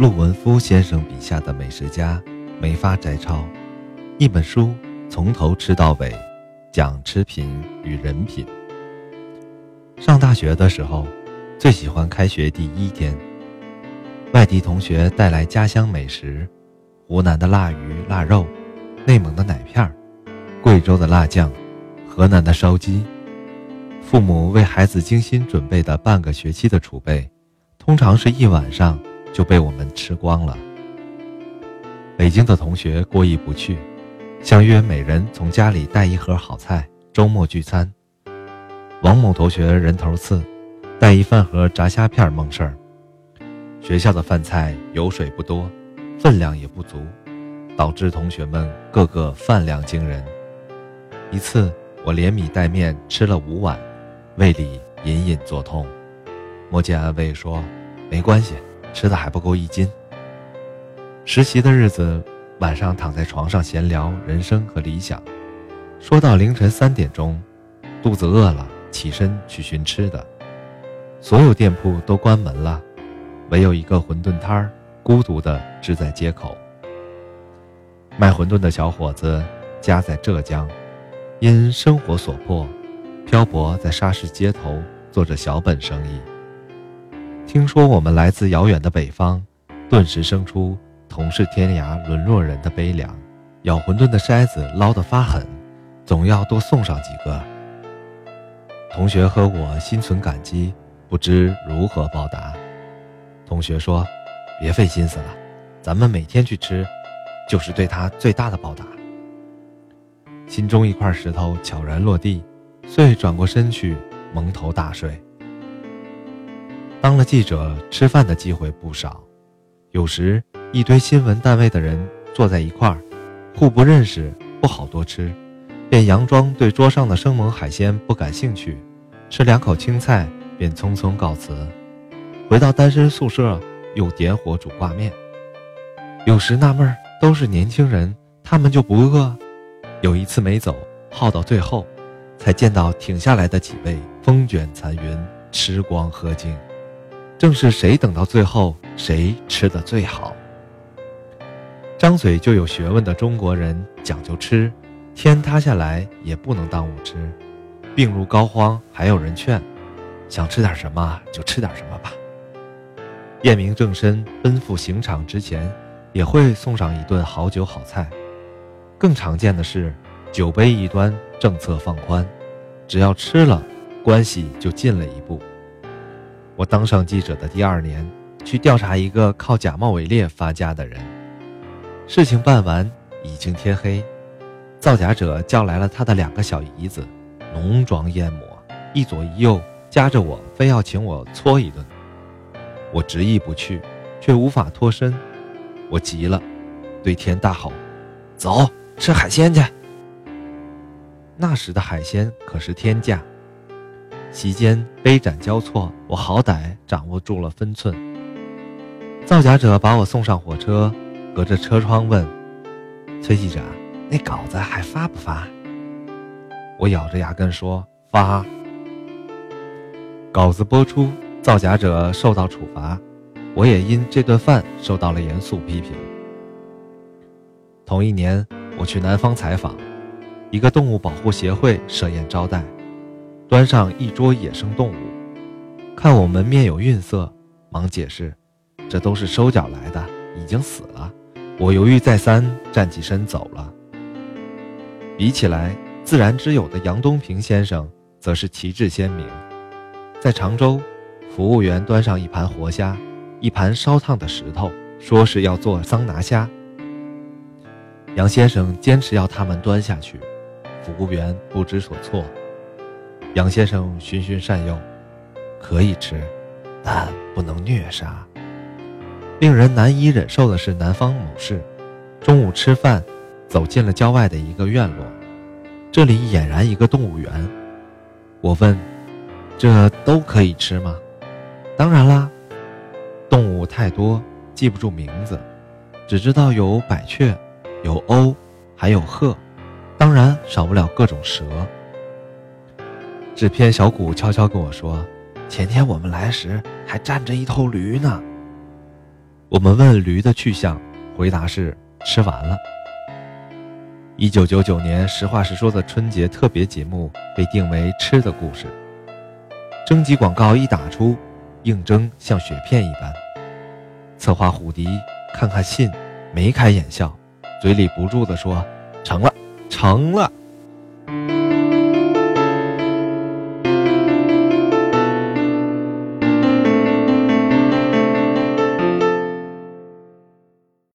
陆文夫先生笔下的美食家，没法摘抄。一本书从头吃到尾，讲吃品与人品。上大学的时候，最喜欢开学第一天，外地同学带来家乡美食：湖南的腊鱼、腊肉，内蒙的奶片贵州的辣酱，河南的烧鸡。父母为孩子精心准备的半个学期的储备，通常是一晚上就被我们吃光了。北京的同学过意不去，相约每人从家里带一盒好菜，周末聚餐。王某同学人头次，带一饭盒炸虾片梦事儿。学校的饭菜油水不多，分量也不足，导致同学们个个饭量惊人。一次，我连米带面吃了五碗。胃里隐隐作痛，莫见安慰说：“没关系，吃的还不够一斤。”实习的日子，晚上躺在床上闲聊人生和理想，说到凌晨三点钟，肚子饿了，起身去寻吃的。所有店铺都关门了，唯有一个馄饨摊儿孤独地支在街口。卖馄饨的小伙子家在浙江，因生活所迫。漂泊在沙市街头做着小本生意。听说我们来自遥远的北方，顿时生出同是天涯沦落人的悲凉。舀馄饨的筛子捞得发狠，总要多送上几个。同学和我心存感激，不知如何报答。同学说：“别费心思了，咱们每天去吃，就是对他最大的报答。”心中一块石头悄然落地。遂转过身去，蒙头大睡。当了记者，吃饭的机会不少，有时一堆新闻单位的人坐在一块儿，互不认识，不好多吃，便佯装对桌上的生猛海鲜不感兴趣，吃两口青菜便匆匆告辞。回到单身宿舍，又点火煮挂面。有时纳闷，都是年轻人，他们就不饿？有一次没走，耗到最后。才见到挺下来的几位，风卷残云，吃光喝尽。正是谁等到最后，谁吃的最好。张嘴就有学问的中国人讲究吃，天塌下来也不能耽误吃。病入膏肓还有人劝，想吃点什么就吃点什么吧。验明正身，奔赴刑场之前，也会送上一顿好酒好菜。更常见的是。酒杯一端，政策放宽，只要吃了，关系就近了一步。我当上记者的第二年，去调查一个靠假冒伪劣发家的人。事情办完，已经天黑，造假者叫来了他的两个小姨子，浓妆艳抹，一左一右夹着我，非要请我搓一顿。我执意不去，却无法脱身。我急了，对天大吼：“走，吃海鲜去！”那时的海鲜可是天价，席间杯盏交错，我好歹掌握住了分寸。造假者把我送上火车，隔着车窗问：“崔记者，那稿子还发不发？”我咬着牙根说：“发。”稿子播出，造假者受到处罚，我也因这顿饭受到了严肃批评。同一年，我去南方采访。一个动物保护协会设宴招待，端上一桌野生动物，看我们面有愠色，忙解释：“这都是收缴来的，已经死了。”我犹豫再三，站起身走了。比起来，自然之友的杨东平先生则是旗帜鲜明。在常州，服务员端上一盘活虾，一盘烧烫的石头，说是要做桑拿虾。杨先生坚持要他们端下去。服务员不知所措，杨先生循循善诱，可以吃，但不能虐杀。令人难以忍受的是，南方某市，中午吃饭，走进了郊外的一个院落，这里俨然一个动物园。我问：“这都可以吃吗？”“当然啦。”动物太多，记不住名字，只知道有百雀，有鸥，还有鹤。当然少不了各种蛇。制片小谷悄悄跟我说：“前天我们来时还站着一头驴呢。”我们问驴的去向，回答是吃完了。一九九九年，实话实说的春节特别节目被定为吃的故事。征集广告一打出，应征像雪片一般。策划虎迪看看信，眉开眼笑，嘴里不住地说：“成了，成了。”